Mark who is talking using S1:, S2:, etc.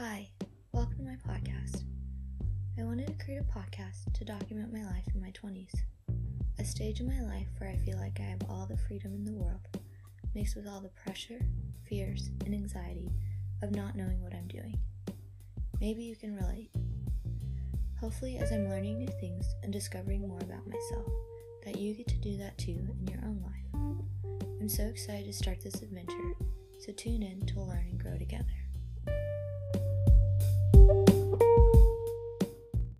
S1: Hi, welcome to my podcast. I wanted to create a podcast to document my life in my 20s, a stage in my life where I feel like I have all the freedom in the world, mixed with all the pressure, fears, and anxiety of not knowing what I'm doing. Maybe you can relate. Hopefully, as I'm learning new things and discovering more about myself, that you get to do that too in your own life. I'm so excited to start this adventure, so tune in to learn and grow.